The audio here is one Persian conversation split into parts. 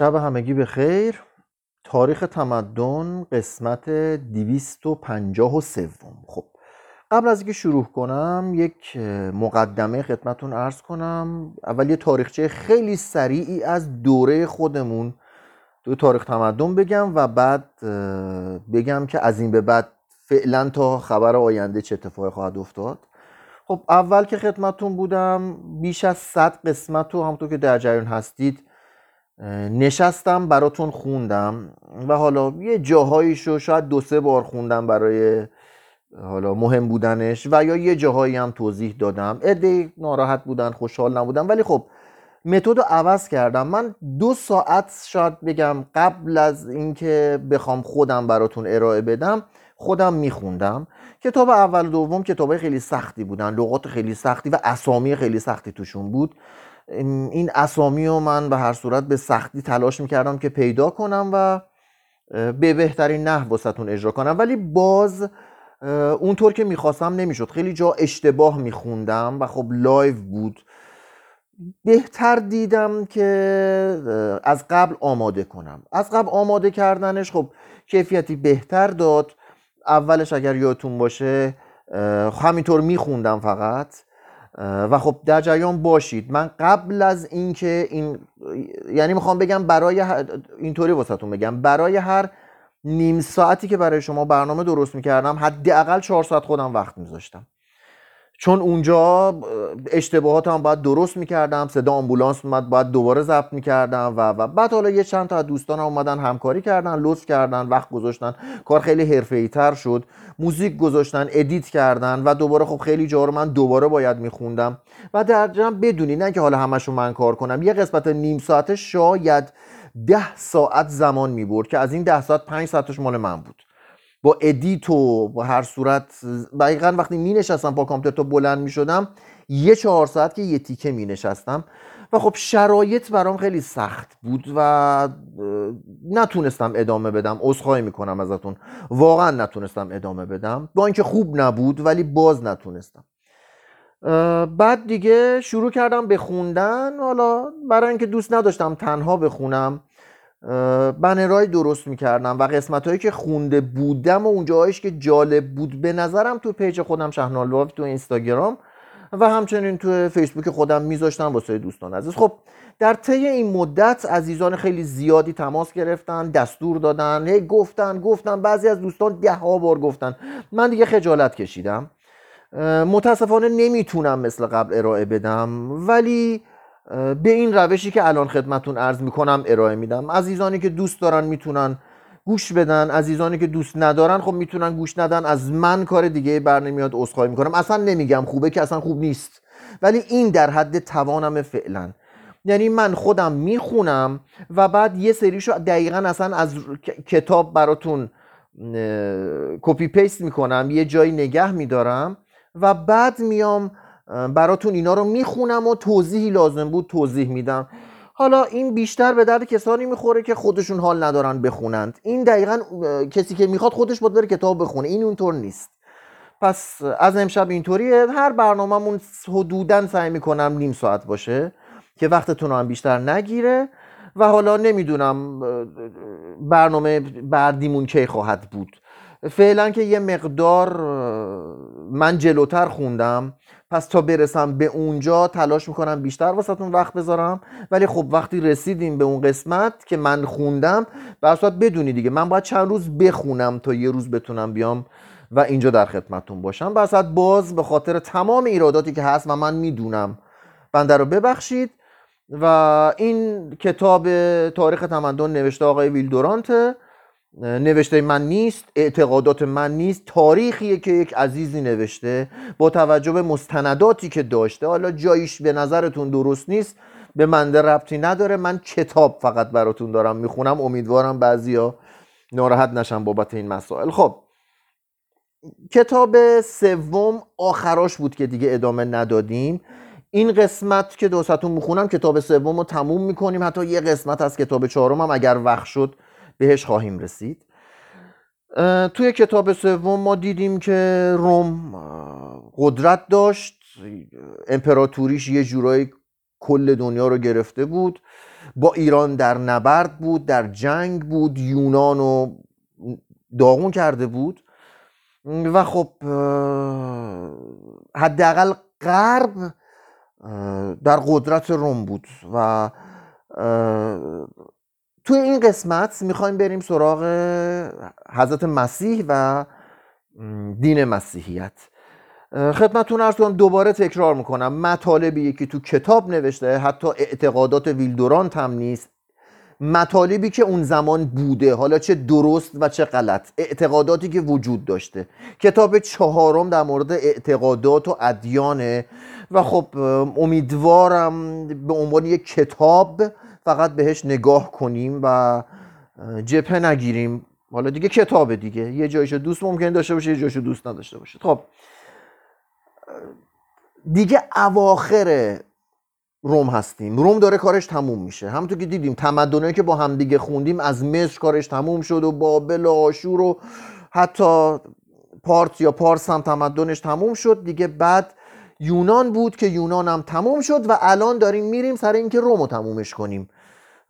شب همگی به خیر تاریخ تمدن قسمت 253 خب قبل از اینکه شروع کنم یک مقدمه خدمتون ارز کنم. اول یه تاریخچه خیلی سریعی از دوره خودمون تو تاریخ تمدن بگم و بعد بگم که از این به بعد فعلا تا خبر آینده چه اتفاقی خواهد افتاد. خب اول که خدمتون بودم بیش از 100 قسمت رو همونطور که در جریان هستید نشستم براتون خوندم و حالا یه جاهاییشو شاید دو سه بار خوندم برای حالا مهم بودنش و یا یه جاهایی هم توضیح دادم. عده ناراحت بودن خوشحال نبودن ولی خب متد رو عوض کردم. من دو ساعت شاید بگم قبل از اینکه بخوام خودم براتون ارائه بدم خودم میخوندم. کتاب اول و دوم کتابای خیلی سختی بودن. لغات خیلی سختی و اسامی خیلی سختی توشون بود. این اسامی رو من به هر صورت به سختی تلاش می‌کردم که پیدا کنم و به بهترین نحو واسهتون اجرا کنم. ولی باز اونطور که می‌خواستم نمی‌شد. خیلی جا اشتباه میخوندم و خب لایو بود. بهتر دیدم که از قبل آماده کنم. از قبل آماده کردنش خب کیفیتی بهتر داد. اولش اگر یادتون باشه همینطور میخوندم فقط. و خب در جریان باشید. من قبل از اینکه این یعنی می‌خوام بگم برای اینطوری واسهتون بگم. برای هر نیم ساعتی که برای شما برنامه درست می‌کردم حداقل چهار ساعت خودم وقت میذاشتم. چون اونجا اشتباهات هم باید درست می‌کردم صدا آمبولانس اومد باید دوباره ضبط می‌کردم و, و بعد حالا یه چند تا از دوستان اومدن همکاری کردن لطف کردن وقت گذاشتن. کار خیلی حرفه‌ای تر شد. موزیک گذاشتن edit کردن و دوباره خب خیلی جا رو من دوباره باید میخوندم. و در جمع بدونی نه که حالا همشون من کار کنم یه قسمت نیم ساعته شاید ده ساعت زمان می‌برد که از این ده ساعت پنج ساعتش مال من بود. با edit و با هر صورت دقیقا وقتی می نشستم با کامپیوتر تا بلند می شدم یه چهار ساعت که یه تیکه می نشستم و خب شرایط برام خیلی سخت بود و نتونستم ادامه بدم. عذرخواهی می‌کنم ازتون. واقعا نتونستم ادامه بدم. با اینکه خوب نبود ولی باز نتونستم. بعد دیگه شروع کردم به خوندن. حالا برای اینکه دوست نداشتم تنها بخونم بنرهای درست می‌کردم و قسمت هایی که خونده بودم و اونجاهایش که جالب بود به نظرم تو پیج خودم شهنال تو اینستاگرام و همچنین تو فیسبوک خودم میذاشتم واسه دوستان عزیز. خب در طی این مدت عزیزان خیلی زیادی تماس گرفتن دستور دادن هی گفتن گفتن بعضی از دوستان ده ها بار گفتن. من دیگه خجالت کشیدم. متاسفانه نمی‌تونم مثل قبل ارائه بدم ولی به این روشی که الان خدمتون عرض می‌کنم ارائه میدم. عزیزانی که دوست دارن می‌تونن گوش بدن عزیزانی که دوست ندارن خب می‌تونن گوش ندن. از من کار دیگه بر نمیاد عذرخواهی می‌کنم. اصلا نمیگم خوبه که اصلا خوب نیست. ولی این در حد توانم فعلا. یعنی من خودم می‌خونم و بعد یه سریشو دقیقا اصلا از کتاب براتون کپی پیست می‌کنم. یه جایی نگه میدارم و بعد میام براتون اینا رو می‌خونم و توضیحی لازم بود توضیح میدم. حالا این بیشتر به درد کسانی می‌خوره که خودشون حال ندارن بخونند. این دقیقا کسی که می‌خواد خودش باید بره کتاب بخونه. این اونطور نیست. پس از امشب اینطوریه. هر برنامهمون حدودا سعی می‌کنم نیم ساعت باشه که وقتتون هم بیشتر نگیره. و حالا نمی‌دونم برنامه بعدیمون کی خواهد بود. فعلا که یه مقدار من جلوتر خوندم. پس تا برسم به اونجا تلاش می‌کنم بیشتر واسهتون وقت بذارم. ولی خب وقتی رسیدیم به اون قسمت که من خوندم به بدونی دیگه من باید چند روز بخونم تا یه روز بتونم بیام و اینجا در خدمتتون باشم. به باز به خاطر تمام ایراداتی که هست و من می‌دونم بنده رو ببخشید. و این کتاب تاریخ تمدن نوشته آقای ویلدورانته نوشته من نیست اعتقادات من نیست تاریخیه که یک عزیزی نوشته با توجه به مستنداتی که داشته. حالا جاییش به نظرتون درست نیست به منده ربطی نداره. من کتاب فقط براتون دارم می‌خونم. امیدوارم بعضیا ناراحت نشن بابت این مسائل. خب کتاب سوم آخراش بود که دیگه ادامه ندادیم. این قسمت که دوستتون می‌خونم کتاب سوم رو تموم می‌کنیم. حتی یه قسمت از کتاب چهارم هم اگر وقت شد بهش خواهیم رسید. توی کتاب سوم ما دیدیم که روم قدرت داشت. امپراتوریش یه جورایی کل دنیا رو گرفته بود. با ایران در نبرد بود در جنگ بود یونان رو داغون کرده بود. و خب حداقل غرب در قدرت روم بود. و توی این قسمت می‌خوایم بریم سراغ حضرت مسیح و دین مسیحیت. خدمتتون ارز کنم دوباره تکرار می‌کنم. مطالبی که تو کتاب نوشته حتی اعتقادات ویلدورانت هم نیست. مطالبی که اون زمان بوده حالا چه درست و چه غلط اعتقاداتی که وجود داشته. کتاب چهارم در مورد اعتقادات و ادیانه. و خب امیدوارم به عنوان یک کتاب فقط بهش نگاه کنیم و جپه نگیریم. حالا دیگه کتابه دیگه. یه جایشو دوست ممکن داشته باشه یه جایشو دوست نداشته باشه. خب. دیگه اواخر روم هستیم. روم داره کارش تموم میشه. همونطور که دیدیم تمدنایی که با همدیگه خوندیم از مصر کارش تموم شد و بابل و آشور و حتی پارت یا پارس هم تمدنش تموم شد. دیگه بعد یونان بود که یونان هم تموم شد و الان داریم میریم سر اینکه روم رو تمومش کنیم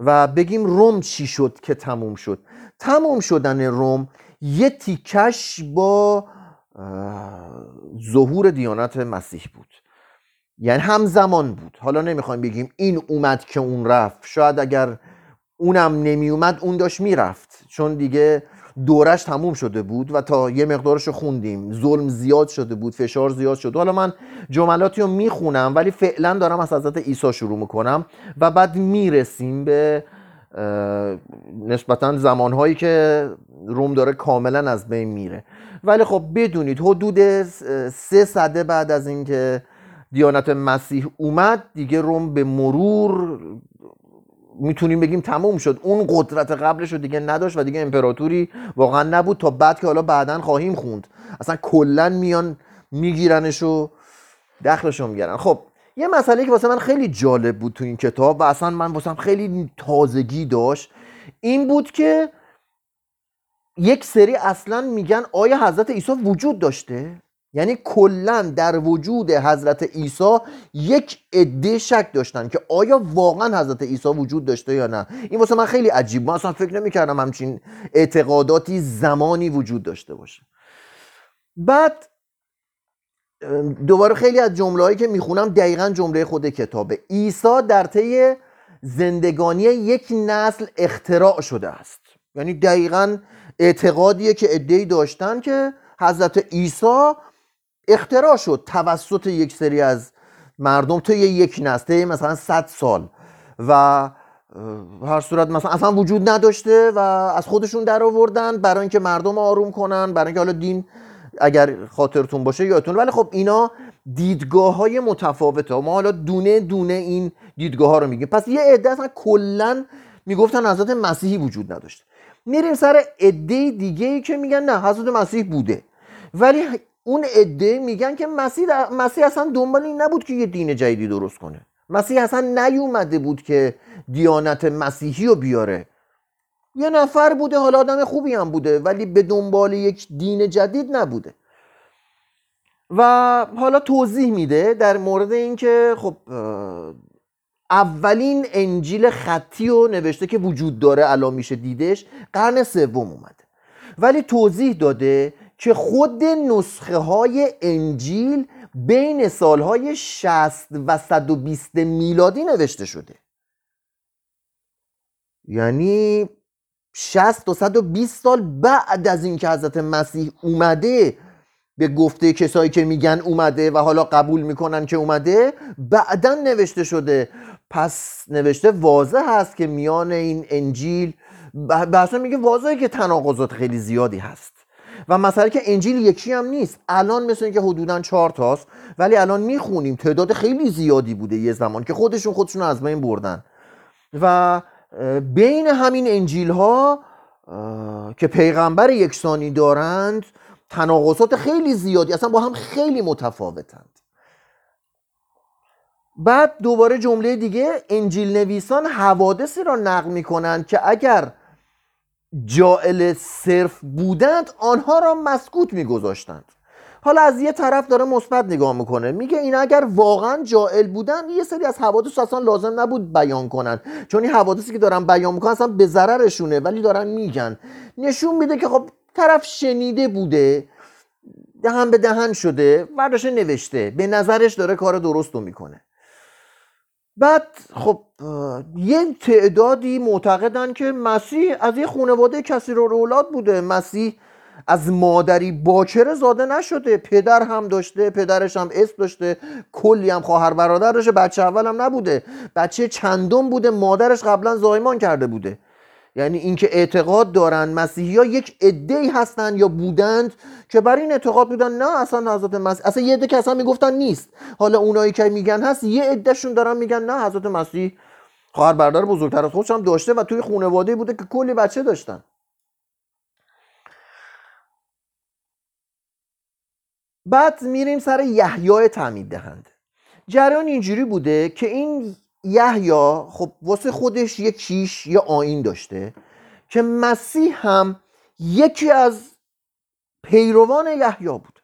و بگیم روم چی شد که تموم شد. تموم شدن روم یه تیکش با ظهور دیانت مسیح بود. یعنی همزمان بود. حالا نمی‌خوایم بگیم این اومد که اون رفت. شاید اگر اونم نمی اومد اون داشت می‌رفت. چون دیگه دورش تموم شده بود و تا یه مقدارش رو خوندیم. ظلم زیاد شده بود فشار زیاد شده. حالا من جملاتی رو می‌خونم ولی فعلا دارم از حضرت عیسی شروع می‌کنم و بعد می‌رسیم به نسبتا زمانهایی که روم داره کاملا از بین میره. ولی خب بدونید حدود سه صده بعد از اینکه دیانت مسیح اومد دیگه روم به مرور می‌تونیم بگیم تموم شد. اون قدرت قبلش رو دیگه نداشت و دیگه امپراتوری واقعا نبود تا بعد که حالا بعدا خواهیم خوند. اصلا کلا میان میگیرنش و دخلش رو می‌گیرن. خب یه مسئله که واسه من خیلی جالب بود تو این کتاب و اصلا من واسه خیلی تازگی داشت این بود که یک سری اصلا میگن آیا حضرت عیسی وجود داشته؟ یعنی کلا در وجود حضرت عیسی یک عده شک داشتن که آیا واقعا حضرت عیسی وجود داشته یا نه. این واسه من خیلی عجیب. من اصلا فکر نمی‌کردم همچین اعتقاداتی زمانی وجود داشته باشه. بعد دوباره خیلی از جمله که می‌خونم دقیقا جمله خود کتابه. عیسی در طی زندگانی یک نسل اختراع شده است. یعنی دقیقا اعتقادیه که ادهی داشتن که حضرت عیسی اختراع شد توسط یک سری از مردم طی یک نسل مثلا 100 سال. و هر صورت مثلا اصلا وجود نداشته و از خودشون در آوردن برای اینکه مردم آروم کنن برای اینکه حالا دین اگر خاطرتون باشه یادتون. ولی خب اینا دیدگاه های متفاوته. ما حالا دونه دونه این دیدگاه ها رو میگیم. پس یه عده اصلا کلا می‌گفتن حضرت مسیحی وجود نداشته. میریم سر عده دیگه ای که میگن نه حضرت مسیح بوده. ولی اون عده میگن که مسیح, مسیح اصلا دنبال این نبود که یه دین جدیدی درست کنه. مسیح اصلا نیومده بود که دیانت مسیحی رو بیاره. یه نفر بوده حالا آدم خوبی هم بوده ولی به دنبال یک دین جدید نبوده. و حالا توضیح میده در مورد اینکه خب اولین انجیل خطی رو نوشته که وجود داره الان میشه دیدش قرن سوم اومده. ولی توضیح داده که خود نسخه های انجیل بین سالهای 60 و 120 میلادی نوشته شده. یعنی 60 تا 120 سال بعد از اینکه حضرت مسیح اومده به گفته کسایی که میگن اومده و حالا قبول می‌کنن که اومده بعدا نوشته شده. پس نوشته واضح هست که میان این انجیل بحثا میگه واضحه که تناقضات خیلی زیادی هست. و مسئله که انجیل یکی هم نیست. الان مثل اینکه حدودا چهار تاست ولی الان می‌خونیم. تعداد خیلی زیادی بوده یه زمان که خودشون خودشون از بین بردن. و بین همین انجیل ها که پیغمبر یکسانی دارند تناقضات خیلی زیادی اصلا با هم خیلی متفاوتند. بعد دوباره جمله دیگه انجیل نویسان حوادثی را نقل می‌کنند که اگر جائل صرف بودند آنها را مسکوت میگذاشتند. حالا از یه طرف داره مثبت نگاه می‌کنه میگه این اگر واقعا جائل بودن یه سری از حوادث اصلا لازم نبود بیان کنن. چون این حوادثی که دارن بیان می‌کنن اصلا به ضررشونه ولی دارن میگن. نشون میده که خب طرف شنیده بوده دهن به دهن شده ورداشه نوشته. به نظرش داره کار درست رو می‌کنه. بعد خب یه تعدادی معتقدن که مسیح از یه خانواده کسی رو اولاد بوده. مسیح از مادری باکره زاده نشده. پدر هم داشته پدرش هم اسم داشته. کلی هم خواهر برادر داشته. بچه اول هم نبوده. بچه چندم بوده. مادرش قبلا زایمان کرده بوده. یعنی اینکه اعتقاد دارن مسیحی ها یک عده هستند یا بودند که بر این اعتقاد بودن نه اصلا حضرت مسیح اصلا یه عده که اصلا می‌گفتن نیست. حالا اونایی که میگن هست یه عدهشون دارن میگن نه حضرت مسیح خواهر برادر بزرگتر از خودش هم داشته و توی خانواده بوده که کلی بچه داشتن. بعد میریم سر یحیای تعمید دهنده جریان اینجوری بوده که این یحیا خب واسه خودش یه کیش یه آین داشته که مسیح هم یکی از پیروان یحیا بود.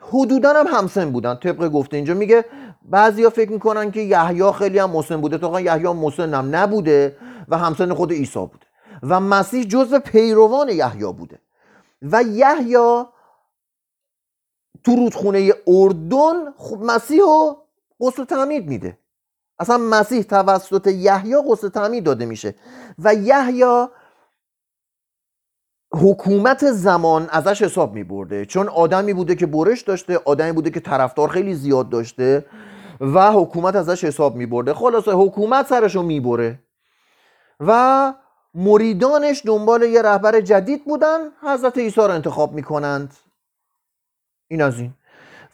حدودا هم همسن بودن طبق گفته اینجا میگه بعضیا فکر می‌کنن که یحیا خیلی هم مسن بوده تا یحیا مسن هم نبوده و همسن خود عیسی بوده و مسیح جزو پیروان یحیا بوده. و یحیا تو رودخونه اردن خب مسیح رو غسل تعمید میده. اصلا مسیح توسط یحیی غسل تعمید داده میشه. و یحیی حکومت زمان ازش حساب می برده چون آدمی بوده که برش داشته آدمی بوده که طرفدار خیلی زیاد داشته و حکومت ازش حساب می برده خلاصه حکومت سرش رو می و مریدانش دنبال یه رهبر جدید بودن حضرت عیسی رو انتخاب می‌کنند. این از این.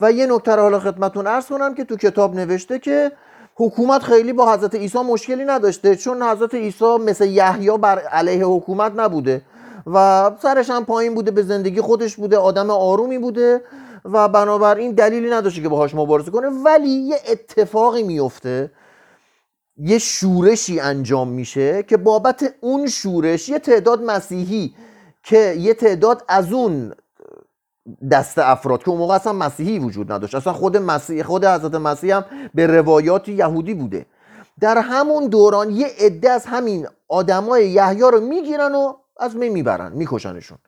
و یه نکته رو حالا خدمتون ارز کنم که تو کتاب نوشته که حکومت خیلی با حضرت عیسی مشکلی نداشته چون حضرت عیسی مثل یحیی بر علیه حکومت نبوده و سرش هم پایین بوده به زندگی خودش بوده آدم آرومی بوده و بنابراین دلیلی نداشته که باهاش مبارزه کنه. ولی یه اتفاقی میفته یه شورشی انجام میشه که بابت اون شورش یه تعداد مسیحی که یه تعداد از اون دست افراد که اون موقع اصلا مسیحی وجود نداشت. اصلا خود مسیح خود حضرت مسیح هم به روایات یهودی بوده. در همون دوران یه عده از همین آدمای یحیی رو می‌گیرن و از می می‌برن میکشنشون.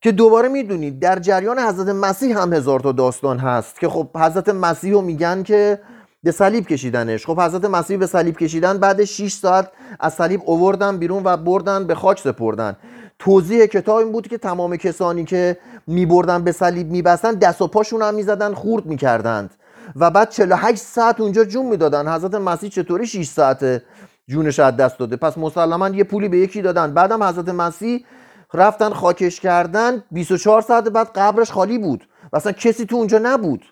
که دوباره می‌دونید در جریان حضرت مسیح هم هزار تا داستان هست که خب حضرت مسیح رو میگن که به صلیب کشیدنش. خب حضرت مسیح به صلیب کشیدن بعد 6 ساعت از صلیب اووردن بیرون و بردن به خاک سپردن. توضیح کتاب این بود که تمام کسانی که میبردن به صلیب میبستن دست و پاشون هم می‌زدن خورد می‌کردند. و بعد 48 ساعت اونجا جون می‌دادن. حضرت مسیح چطوری 6 ساعت جونش از دست داده؟ پس مسلما یه پولی به یکی دادن. بعدم حضرت مسیح رفتن خاکش کردن. 24 ساعت بعد قبرش خالی بود. و اصلا کسی تو اونجا نبود.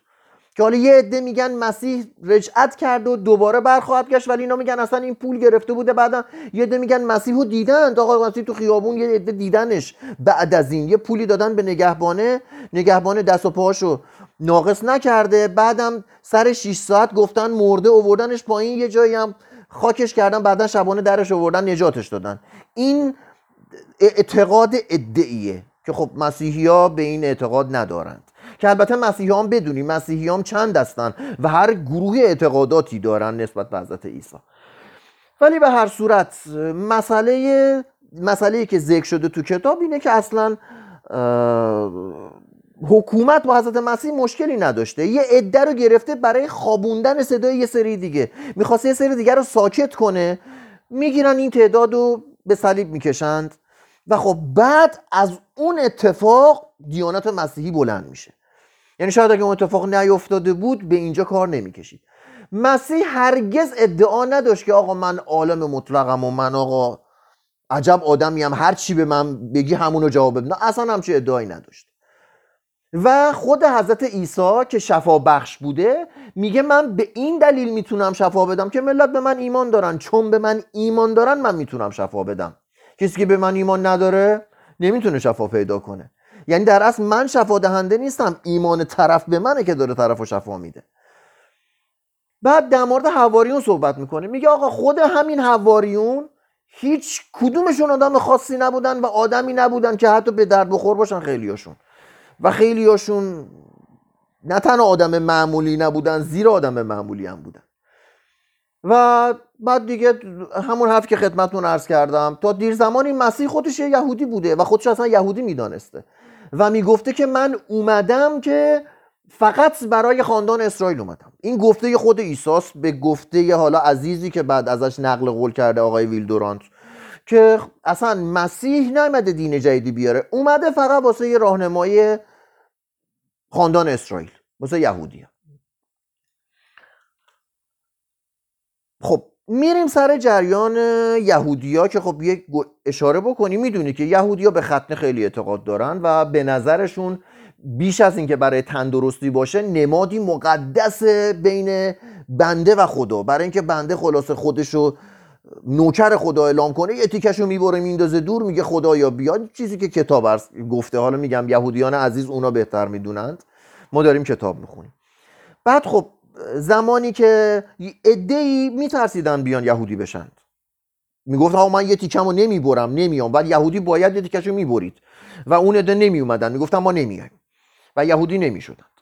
که حالا یه عده میگن مسیح رجعت کرد و دوباره برخواهد گشت ولی اینا میگن اصلا این پول گرفته بوده بعدا یه عده میگن مسیح رو دیدن آقا مسیح تو خیابون یه عده دیدنش. بعد از این یه پولی دادن به نگهبانه. نگهبانه دست و پاهاشو ناقص نکرده. بعدم سر 6 ساعت گفتن مرده اووردنش پایین. یه جایی هم خاکش کردن بعدا شبانه درش آوردن نجاتش دادن. این اعتقاد ادعیه که خب مسیحی ها به این اعتقاد ندارند که البته مسیحیان بدونیم مسیحیان چند هستن و هر گروه اعتقاداتی دارن نسبت به حضرت عیسی. ولی به هر صورت مسئله مسئله که ذکر شده تو کتاب اینه که اصلا حکومت با حضرت مسیح مشکلی نداشته. یه عده رو گرفته برای خوابوندن صدای یه سری دیگه. می‌خواسته یه سری دیگه رو ساکت کنه. می‌گیرن این تعداد رو به صلیب می‌کشند. و خب بعد از اون اتفاق دیانت مسیحی بلند میشه. یعنی شاید اگه اون اتفاق نیفتاده بود به اینجا کار نمی‌کشید. مسیح هرگز ادعا نداشت که آقا من عالم مطلقم و من آقا عجب آدمیم هر چی به من بگی همونو جواب نه اصلا همچی ادعایی نداشت. و خود حضرت عیسی که شفا بخش بوده میگه من به این دلیل می‌تونم شفا بدم که ملت به من ایمان دارن. چون به من ایمان دارن من می‌تونم شفا بدم. کسی که به من ایمان نداره نمی‌تونه شفا پیدا کنه. یعنی در اصل من شفا دهنده نیستم ایمان طرف به منه که داره طرف و شفا میده. بعد در مورد حواریون صحبت می‌کنه میگه آقا خود همین حواریون هیچ کدومشون آدم خاصی نبودن و آدمی نبودن که حتی به درد بخور باشن خیلیاشون. و خیلیاشون نه تنها آدم معمولی نبودن زیر آدم معمولی هم بودن. و بعد دیگه همون حرف که خدمتتون عرض کردم تا دیر زمانی مسیح خودش یه یهودی بوده و خودش اصلا یهودی می‌دانسته. و می‌گفته که من اومدم که فقط برای خاندان اسرائیل اومدم. این گفته خود ایساس به گفته حالا عزیزی که بعد ازش نقل قول کرده آقای ویلدورانت که اصلا مسیح نیامده دین جدیدی بیاره. اومده فقط واسه یه راهنمایی خاندان اسرائیل واسه یهودی خب میریم سر جریان یهودیا که خب یک اشاره بکنی می‌دونی که یهودیا به ختنه خیلی اعتقاد دارن و به نظرشون بیش از اینکه برای تندرستی باشه نمادی مقدس بین بنده و خدا. برای اینکه بنده خلاص خودشو نوکر خدا اعلام کنه یه تیکشو می‌بره میندازه دور میگه خدایا بیاد. چیزی که کتاب گفته. حالا میگم یهودیان عزیز اونا بهتر می‌دونند. ما داریم کتاب می‌خونیم. بعد خب زمانی که ای میترسیدن بیان یهودی بشند می‌گفت ها من یه تیکمو نمی‌برم نمیام. بعد یهودی باید یه تیکشو می‌برید. و اون عده نمی اومدن می‌گفتن ما نمیایم و یهودی نمی‌شدند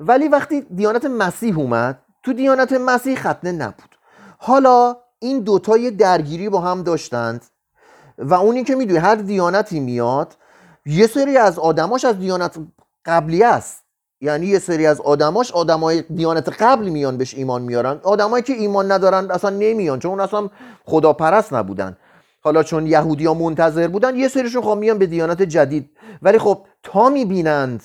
ولی وقتی دیانت مسیح اومد تو دیانت مسیح ختنه نبود. حالا این دوتای درگیری با هم داشتند و اونی که می‌دونی هر دیانتی میاد یه سری از آدماش از دیانت قبلی است. یعنی یه سری از آدماش آدمای دیانت قبل میان بهش ایمان میارن. آدمایی که ایمان ندارن اصلا نمیان چون اصلا خداپرست نبودن. حالا چون یهودی ها منتظر بودن یه سریشون خب میان به دیانت جدید. ولی خب تا می‌بینند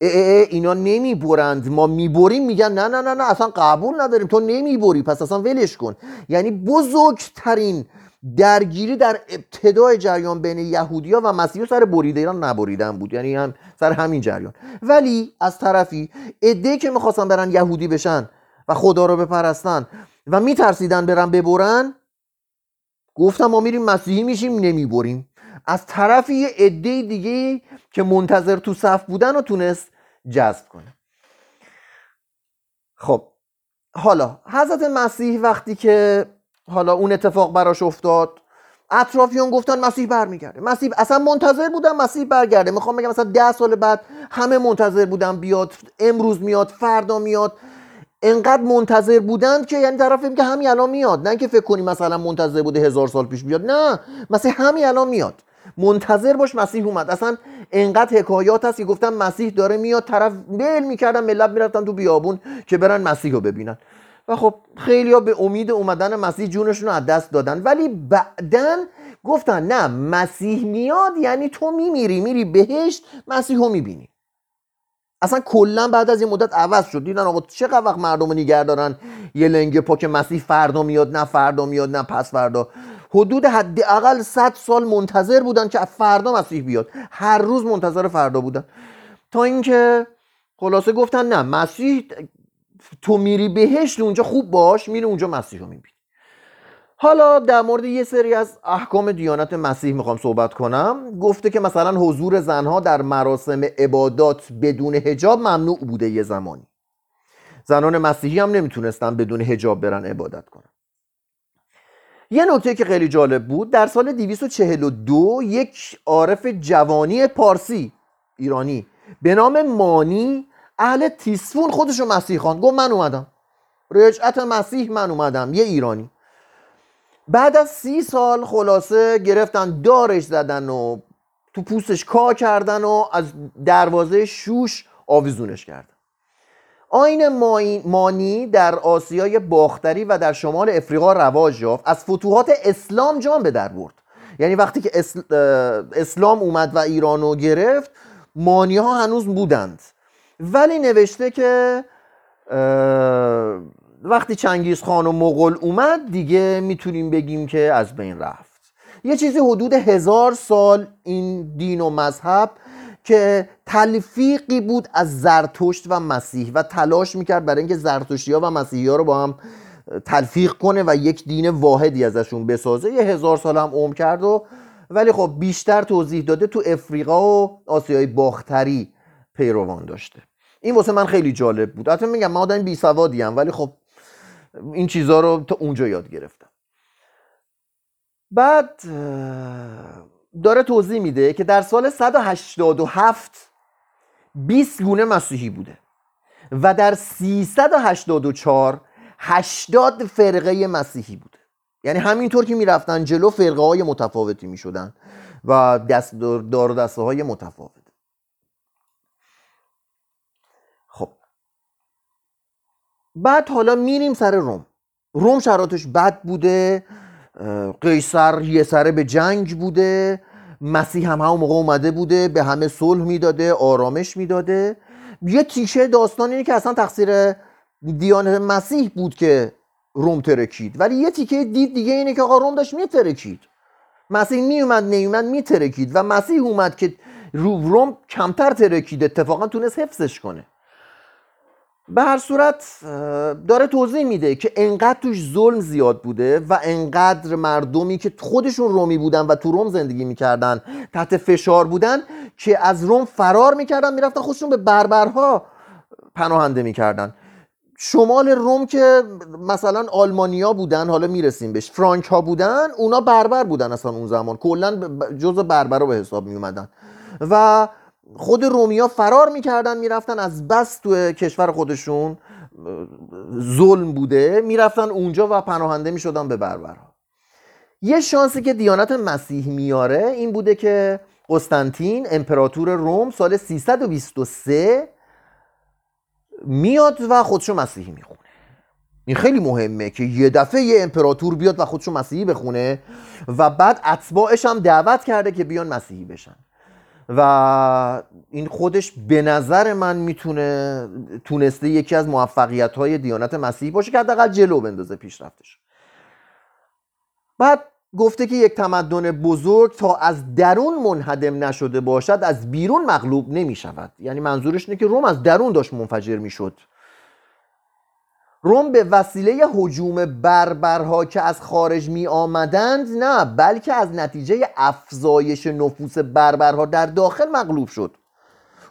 اینا نمی‌برند. ما می‌بریم میگن نه نه نه نه اصلا قبول نداریم. تو نمی‌بری پس اصلا ولش کن. یعنی بزرگترین درگیری در ابتدای جریان بین یهودیا و مسیحا سر بریده ایران نبریدن بود. یعنی هم سر همین جریان. ولی از طرفی عده که می‌خواستن برن یهودی بشن و خدا رو بپرستن و میترسیدن برن ببرن گفتم ما میریم مسیحی میشیم نمی‌بریم. از طرفی یه عده دیگه که منتظر تو صف بودن و تونست جذب کنه. خب حالا حضرت مسیح وقتی که حالا اون اتفاق براش افتاد. اطرافیان گفتن مسیح برمیگرده. مسیح اصلا منتظر بودن مسیح برگرده. می‌خوام بگم مثلا ده سال بعد همه منتظر بودن بیاد. امروز میاد فردا میاد. انقدر منتظر بودند که یعنی طرف که همین الان میاد. نه که فکر کنی مثلا منتظر بوده هزار سال پیش بیاد. نه مسیح همین الان میاد. منتظر باش مسیح اومد. اصلا انقدر حکایات هست که گفتن مسیح داره میاد. طرف میل می‌کردن ملت می‌رفتن تو بیابون که برن مسیح رو ببینن. و خب خیلی ها به امید اومدن مسیح جونشون رو از دست دادن. ولی بعدا گفتن نه مسیح میاد یعنی تو میمیری میری بهشت مسیح رو می‌بینی. اصلا کلا بعد از این مدت عوض شد. دیدن آقا چقدر وقت مردم نگه دارن. یه لنگه پا که مسیح فردا میاد نه فردا میاد نه پس فردا. حدود حداقل 100 سال منتظر بودن که فردا مسیح بیاد. هر روز منتظر فردا بودن. تا اینکه خلاصه گفتن نه مسیح تو میری بهشت اونجا خوب باش میری اونجا مسیح رو می‌بینی. حالا در مورد یه سری از احکام دیانت مسیح می‌خوام صحبت کنم. گفته که مثلا حضور زنها در مراسم عبادات بدون هجاب ممنوع بوده یه زمانی. زنان مسیحی هم نمی‌تونستن بدون هجاب برن عبادت کنن. یه نکته که خیلی جالب بود در سال 242 یک عارف جوانی پارسی ایرانی به نام مانی اهل تیسفون خودشو مسیح خان. گفت من اومدم. رجعت مسیح من اومدم. یه ایرانی. بعد از سی سال خلاصه گرفتن دارش زدن و تو پوستش کا کردن و از دروازه شوش آویزونش کردن. آین مانی در آسیای باختری و در شمال افریقا رواج یافت. از فتوحات اسلام جان به در برد. یعنی وقتی که اسلام اومد و ایرانو گرفت مانی ها هنوز بودند. ولی نوشته که وقتی چنگیز خان و مغول اومد دیگه می‌تونیم بگیم که از بین رفت. یه چیزی حدود هزار سال این دین و مذهب که تلفیقی بود از زرتشت و مسیح و تلاش می‌کرد برای اینکه زرتشتی ها و مسیحی ها رو با هم تلفیق کنه و یک دین واحدی ازشون بسازه. یه هزار سال هم عمر کرد و ولی خب بیشتر توضیح داده تو افریقا و آسیای باختری. پیروان داشته. این واسه من خیلی جالب بود. حتی میگم من آدم بی سوادی ولی خب این چیزها رو تا اونجا یاد گرفتم. بعد داره توضیح میده که در سال 187 20 گونه مسیحی بوده و در 384 80 فرقه مسیحی بوده. یعنی همینطور که می‌رفتن جلو فرقه های متفاوتی می‌شدن و دست دار دسته های متفاوت خب بعد حالا میریم سر روم. روم شرایطش بد بوده قیصر یه سره به جنگ بوده مسیح هم همون موقع اومده بوده به همه صلح می‌داده آرامش می‌داده. یه تیشه داستان اینه که اصلا تقصیر دیانت مسیح بود که روم ترکید. ولی یه تیکه دید دیگه اینه که آقا روم داشت میترکید. مسیح میومد نیومد میترکید. و مسیح اومد که روم کمتر ترکید اتفاقا تونست حفظش کنه. به هر صورت داره توضیح میده که انقدر توش ظلم زیاد بوده و انقدر مردمی که خودشون رومی بودن و تو روم زندگی می‌کردن تحت فشار بودن که از روم فرار می‌کردن می‌رفتن خودشون به بربرها پناهنده می‌کردن. شمال روم که مثلا آلمانیا بودن حالا می‌رسیم بهش فرانک ها بودن اونا بربر بودن اصلا اون زمان. کلا جز بربرا به حساب میومدن و خود رومیا فرار می‌کردن می‌رفتن از بس تو کشور خودشون ظلم بوده می‌رفتن اونجا و پناهنده می‌شدن به بربرها یه شانسی که دیانت مسیح میاره این بوده که قسطنطین امپراتور روم سال 323 میاد و خودشو مسیحی می‌خونه. این خیلی مهمه که یه دفعه یه امپراتور بیاد و خودشو مسیحی بخونه و بعد اتباعش هم دعوت کرده که بیان مسیحی بشن. و این خودش به نظر من می‌تونه تونسته یکی از موفقیت های دیانت مسیحی باشه که حداقل جلو بندازه پیشرفتش. بعد گفته که یک تمدن بزرگ تا از درون منهدم نشده باشد از بیرون مغلوب نمی شود یعنی منظورش اینه که روم از درون داشت منفجر می شد روم به وسیله حجوم بربرها که از خارج می آمدند نه بلکه از نتیجه افزایش نفوس بربرها در داخل مغلوب شد.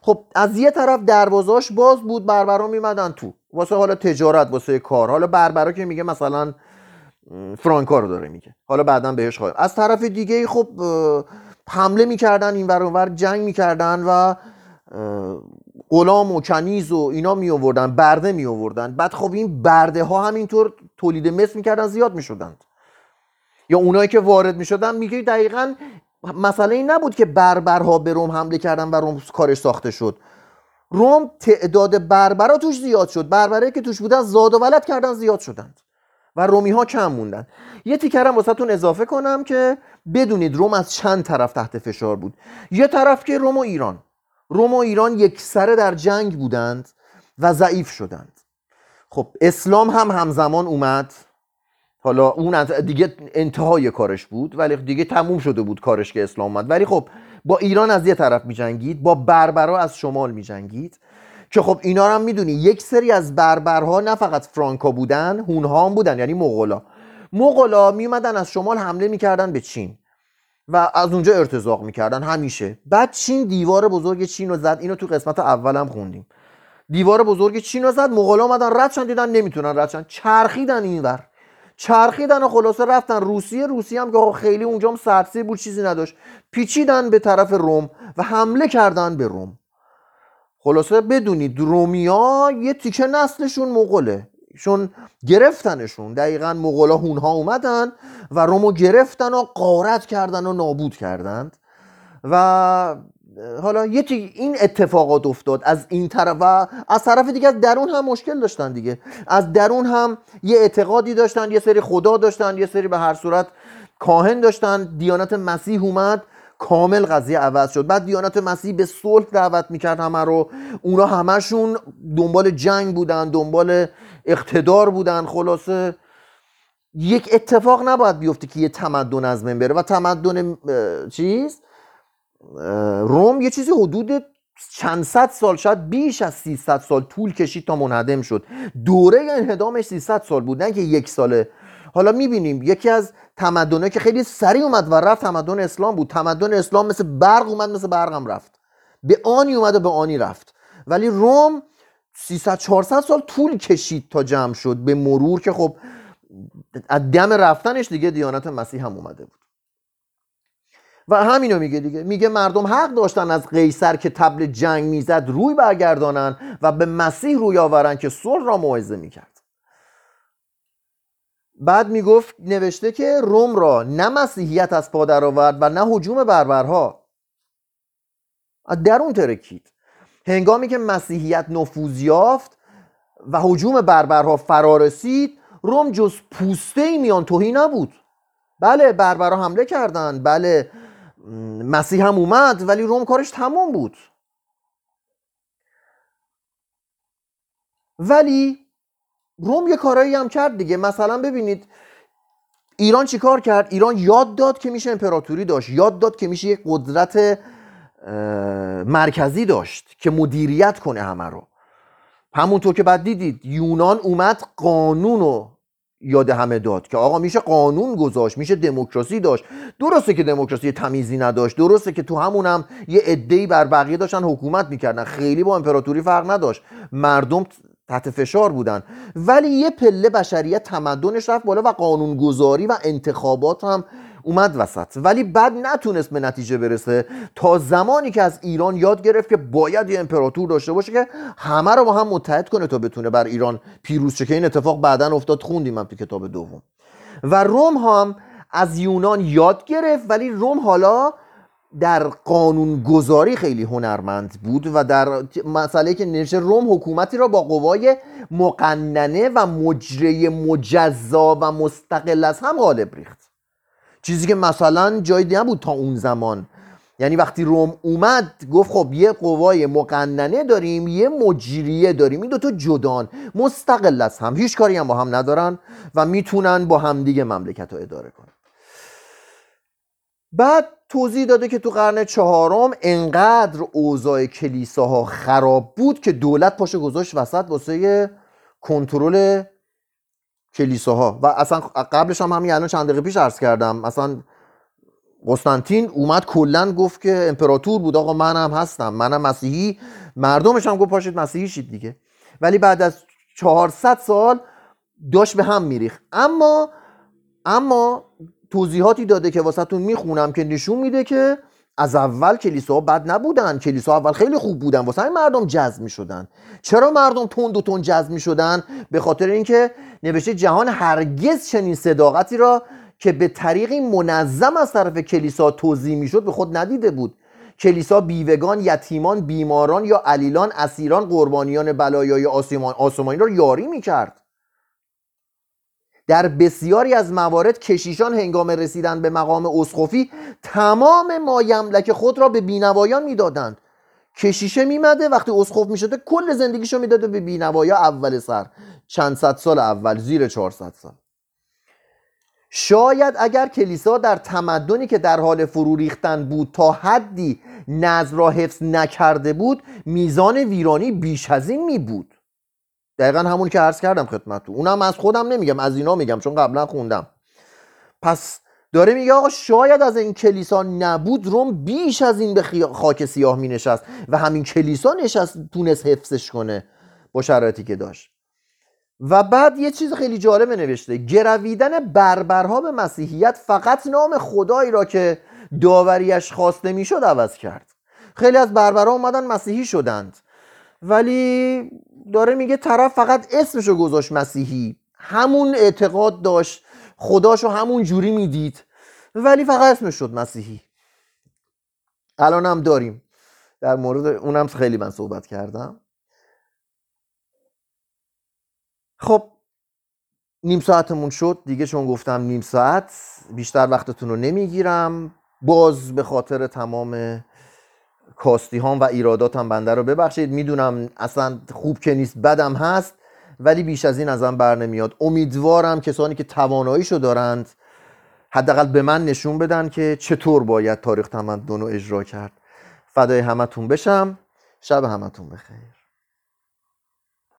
خب از یه طرف دروازاش باز بود بربرها میمدن تو. واسه حالا تجارت واسه کار. حالا بربرها که میگه مثلا فرانکا رو داره میگه. حالا بعدا بهش خواهیم. از طرف دیگه خب حمله می‌کردن این ور جنگ می‌کردن و غلام و کنیز و اینا می آوردن برده می آوردن. بعد خب این برده ها همینطور تولید مثل می‌کردن زیاد می‌شدند یا اونایی که وارد می‌شدن میگه دقیقا مسئله این نبود که بربرها به روم حمله کردن و روم کارش ساخته شد. روم تعداد بربرها توش زیاد شد. بربره که توش بودن زاد و ولد کردن زیاد شدند. و رومی ها کم موندن. یه تیکرم واسهتون اضافه کنم که بدونید روم از چند طرف تحت فشار بود. یه طرف که روم و ایران. روم و ایران یک سره در جنگ بودند و ضعیف شدند. خب اسلام هم همزمان اومد. حالا اون دیگه انتهای کارش بود ولی دیگه تموم شده بود کارش که اسلام اومد. ولی خب با ایران از یه طرف می جنگید با بربرا از شمال می جنگید که خب اینا رو هم می‌دونی یک سری از بربرها نه فقط فرانکا بودن هونها هم بودن یعنی مغولا. مغولا میومدن از شمال حمله می‌کردن به چین. و از اونجا ارتزاق می‌کردن همیشه. بعد چین دیوار بزرگ چین رو زد. اینو تو قسمت اول هم خوندیم. دیوار بزرگ چین رو زد. مغولا اومدن ردشن دیدن نمی‌تونن ردشن چرخیدن اینور چرخیدن و خلاصه رفتن. روسیه روسیه هم که خیلی اونجا هم سرسی بود چیزی نداشت. پیچیدن به طرف روم و حمله کردن به روم. خلاصه بدونید رومیا یه تیکه نسلشون مغوله. چون گرفتنشون دقیقا مغولا هونها اومدن و رومو گرفتن و قارت کردن و نابود کردند. و حالا یه این اتفاقات افتاد از این طرف و از طرف دیگه از درون هم مشکل داشتن دیگه. از درون هم یه اعتقادی داشتن یه سری خدا داشتن یه سری به هر صورت کاهن داشتن. دیانت مسیح اومد کامل قضیه عوض شد. بعد دیانت مسیح به صلح دعوت می‌کرد همه رو. اونا همشون دنبال جنگ بودن دنبال اقتدار بودن خلاصه. یک اتفاق نباید بیفته که یه تمدن از من بره. و تمدن چیز؟ روم یه چیزی حدود چند صد سال شاید بیش از 300 سال طول کشید تا منهدم شد. دوره انهدامش 300 سال بود نه که یک ساله. حالا می‌بینیم یکی از تمدنه که خیلی سریع اومد و رفت تمدن اسلام بود. تمدن اسلام مثل برق اومد مثل برق هم رفت. به آنی اومد و به آنی رفت. ولی روم 300 400 سال طول کشید تا جمع شد به مرور که خب از دم رفتنش دیگه دیانت مسیح هم اومده بود. و همینو میگه دیگه. میگه مردم حق داشتن از قیصر که تبل جنگ می‌زد روی برگردانن و به مسیح روی آورن که صلح را موعظه می‌کرد. بعد می‌گفت نوشته که روم را نه مسیحیت از پا آورد و نه حجوم بربرها. از درون ترکید. هنگامی که مسیحیت نفوذ یافت و حجوم بربرها فرارسید روم جز پوسته میان توهی نبود. بله بربرها حمله کردند. بله مسیح هم اومد ولی روم کارش تمام بود. ولی روم یه کارایی هم کرد دیگه. مثلا ببینید ایران چیکار کرد؟ ایران یاد داد که میشه امپراتوری داشت. یاد داد که میشه یک قدرت مرکزی داشت که مدیریت کنه همه رو. همونطور که بعد دیدید یونان اومد قانون رو یاد همه داد که آقا میشه قانون گذاشت میشه دموکراسی داشت. درسته که دموکراسی تمیزی نداشت درسته که تو همونم یه عده‌ای بر بقیه داشتن حکومت می‌کردن. خیلی با امپراتوری فرق نداشت. مردم تحت فشار بودن. ولی یه پله بشریت تمدنش رفت بالا و قانونگذاری و انتخابات هم اومد وسط. ولی بعد نتونست به نتیجه برسه تا زمانی که از ایران یاد گرفت که باید یه امپراتور داشته باشه که همه رو با هم متحد کنه تا بتونه بر ایران پیروز شه. که این اتفاق بعدا افتاد. خوندیم هم تو کتاب دوم. و روم هم از یونان یاد گرفت. ولی روم حالا در قانون گذاری خیلی هنرمند بود و در مسئله که نوشته روم حکومتی را با قوای مقننه و مجره مجزا و مستقل از هم غالب ریخت. چیزی که مثلا جای نبود تا اون زمان. یعنی وقتی روم اومد گفت خب یه قوای مقننه داریم یه مجریه داریم. این دوتا جدان مستقل از هم. هیچ کاری هم با هم ندارن و می‌تونن با همدیگه مملکت رو اداره کنن. بعد توضیح داده که تو قرن چهارم انقدر اوضاع کلیساها خراب بود که دولت پاشو گذاشت وسط واسه کنترل کلیساها. و اصلا قبلش هم همین الان چند دقیقه پیش عرض کردم. مثلا قسطنطین اومد کلا گفت که امپراتور بود. آقا منم هستم. منم مسیحی. مردمش هم گفت پاشید مسیحی شید دیگه. ولی بعد از 400 سال داشت به هم میریخت. اما اما توضیحاتی داده که واسهتون می‌خونم که نشون میده که از اول کلیسا بد نبودن. کلیسا اول خیلی خوب بودن. واسه مردم جذب می‌شدن. چرا مردم تند و تند جذب می‌شدن؟ به خاطر اینکه نوشته جهان هرگز چنین صداقتی را که به طریقی منظم از طرف کلیسا توضیح می‌شد به خود ندیده بود. کلیسا بیوگان یتیمان بیماران یا علیلان اسیران قربانیان بلایای آسمان آسمانی را یاری می‌کرد. در بسیاری از موارد کشیشان هنگام رسیدن به مقام اسقفی تمام مایملک خود را به بینوایان می‌دادند. کشیشه میمده وقتی اسقف می‌شده کل زندگیشو می‌داده به بینوایا اول سر. چند صد سال اول زیر 400 سال. شاید اگر کلیسا در تمدنی که در حال فرو ریختن بود تا حدی نظر را حفظ نکرده بود میزان ویرانی بیش از این می بود دقیقا همون که عرض کردم خدمتتون. اونم از خودم نمیگم از اینا میگم چون قبلا خوندم. پس داره میگه آقا شاید از این کلیسا نبود روم بیش از این به خاک سیاه می نشست و همین کلیسا نشست تونست حفظش کنه با شرایطی که داشت. و بعد یه چیز خیلی جالب نوشته. گرویدن بربرها به مسیحیت فقط نام خدایی را که داوریش خواسته می‌شد عوض کرد. خیلی از بربرها اومدن مسیحی شدند. ولی داره میگه طرف فقط اسمشو گذاشت مسیحی. همون اعتقاد داشت. خداشو همون جوری می‌دید. ولی فقط اسمش شد مسیحی. الان هم داریم. در مورد اونم خیلی من صحبت کردم. خب نیم ساعتمون شد. دیگه چون گفتم نیم ساعت بیشتر وقتتون رو نمی‌گیرم. باز به خاطر تمام کاستی هام و ایراداتم بنده رو ببخشید. می‌دونم اصلا خوب که نیست بدم هست ولی بیش از این ازم بر نمیاد. امیدوارم کسانی که تواناییشو دارند حداقل به من نشون بدن که چطور باید تاریخ تمدن رو اجرا کرد. فدای همتون بشم. شب همتون بخیر.